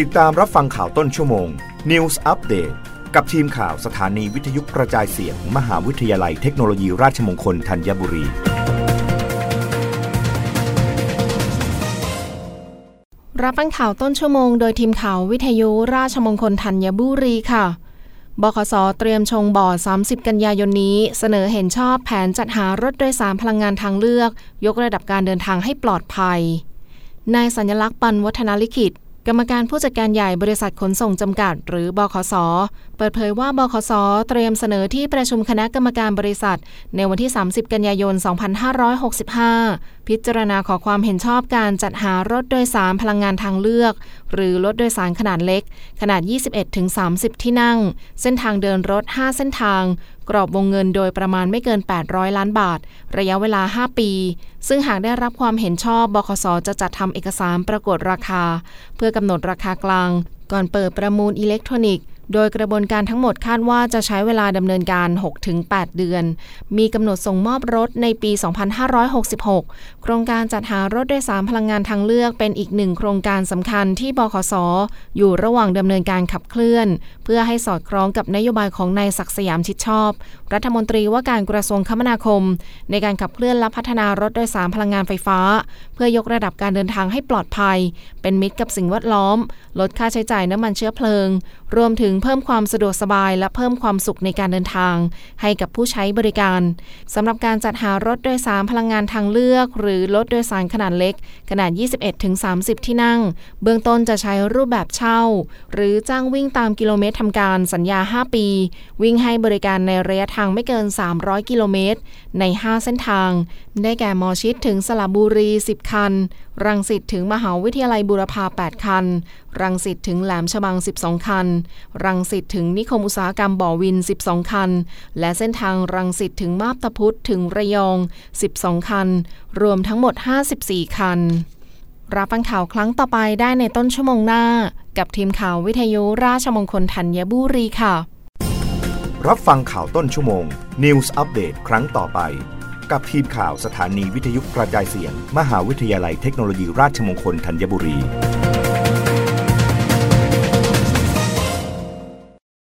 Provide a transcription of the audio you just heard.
ติดตามรับฟังข่าวต้นชั่วโมง News Update กับทีมข่าวสถานีวิทยุกระจายเสียงมมหาวิทยาลัยเทคโนโลยีราชมงคลธัญบุรี รับฟังข่าวต้นชั่วโมงโดยทีมข่าววิทยุราชมงคลธัญบุรีค่ะบขสเตรียมชงบ่อ 30 กันยายนนี้ เสนอเห็นชอบแผนจัดหารถโดยสารพลังงานทางเลือก ยกระดับการเดินทางให้ปลอดภัยนายสัญลักษณ์ปันวัฒนาลิขิต กรรมการผู้จัดการใหญ่บริษัทขนส่งจำกัด หรือบขสเปิดเผยว่าบขสเตรียมเสนอที่ประชุมคณะกรรมการบริษัท ในวันที่ 30 กันยายน 2565 พิจารณาขอความเห็นชอบการจัดหารถโดยสารพลังงานทางเลือก หรือรถโดยสารขนาดเล็ก ขนาด 21-30 ที่นั่ง เส้นทางเดินรถ 5 เส้นทางกรอบวงเงินโดยประมาณไม่เกิน 800 ล้านบาท ระยะเวลา 5 ปี ซึ่งหากได้รับความเห็นชอบบคสจะจัดทำเอกสารประกวดราคา เพื่อกำหนดราคากลาง ก่อนเปิดประมูลอิเล็กทรอนิกส์ โดยกระบวนการทั้งหมดคาดว่าจะใช้เวลาดำเนินการ 6-8 เดือน มีกำหนดส่งมอบรถในปี 2566 โครงการจัดหารถโดยสารพลังงานทางเลือกเป็นอีกหนึ่งโครงการสำคัญที่บขสอยู่ระหว่างดำเนินการขับเคลื่อน เพื่อให้สอดคล้องกับนโยบายของนายศักดิ์สยามชิดชอบ รัฐมนตรีว่าการกระทรวงคมนาคม ในการขับเคลื่อนและพัฒนารถโดยสารพลังงานไฟฟ้า เพื่อยกระดับการเดินทางให้ปลอดภัย เป็นมิตรกับสิ่งแวดล้อม ลดค่าใช้จ่ายน้ำมันเชื้อเพลิง รวมถึงเพิ่มความสะดวกสบายและเพิ่มความสุขในการเดินทาง ให้กับผู้ใช้บริการสำหรับการจัดหารถโดยสารพลังงานทางเลือก หรือรถโดยสารขนาดเล็ก ขนาด 21-30 ที่นั่ง เบื้องต้นจะใช้รูปแบบเช่า หรือจ้างวิ่งตามกิโลเมตรทำการสัญญา 5 ปี วิ่งให้บริการในระยะทางไม่เกิน 300 กิโลเมตร ใน 5 เส้นทาง ได้แก่มอชิดถึงสระบุรี 10 คัน รังสิตถึงมหาวิทยาลัยบูรพา 8 คัน รังสิตถึงแหลมฉบัง 12 คัน รังสิตถึงนิคมอุตสาหกรรมบ่อวิน 12 คัน และเส้นทางรังสิตถึงมาบตาพุธถึงระยอง 12 คัน รวมทั้งหมด 54 คัน รับฟังข่าวครั้งต่อไปได้ในต้นชั่วโมงหน้า กับทีมข่าววิทยุราชมงคลธัญบุรีค่ะ รับฟังข่าวต้นชั่วโมง News อัปเดตครั้งต่อไป กับทีมข่าวสถานีวิทยุกระจายเสียง มหาวิทยาลัยเทคโนโลยีราชมงคลธัญบุรี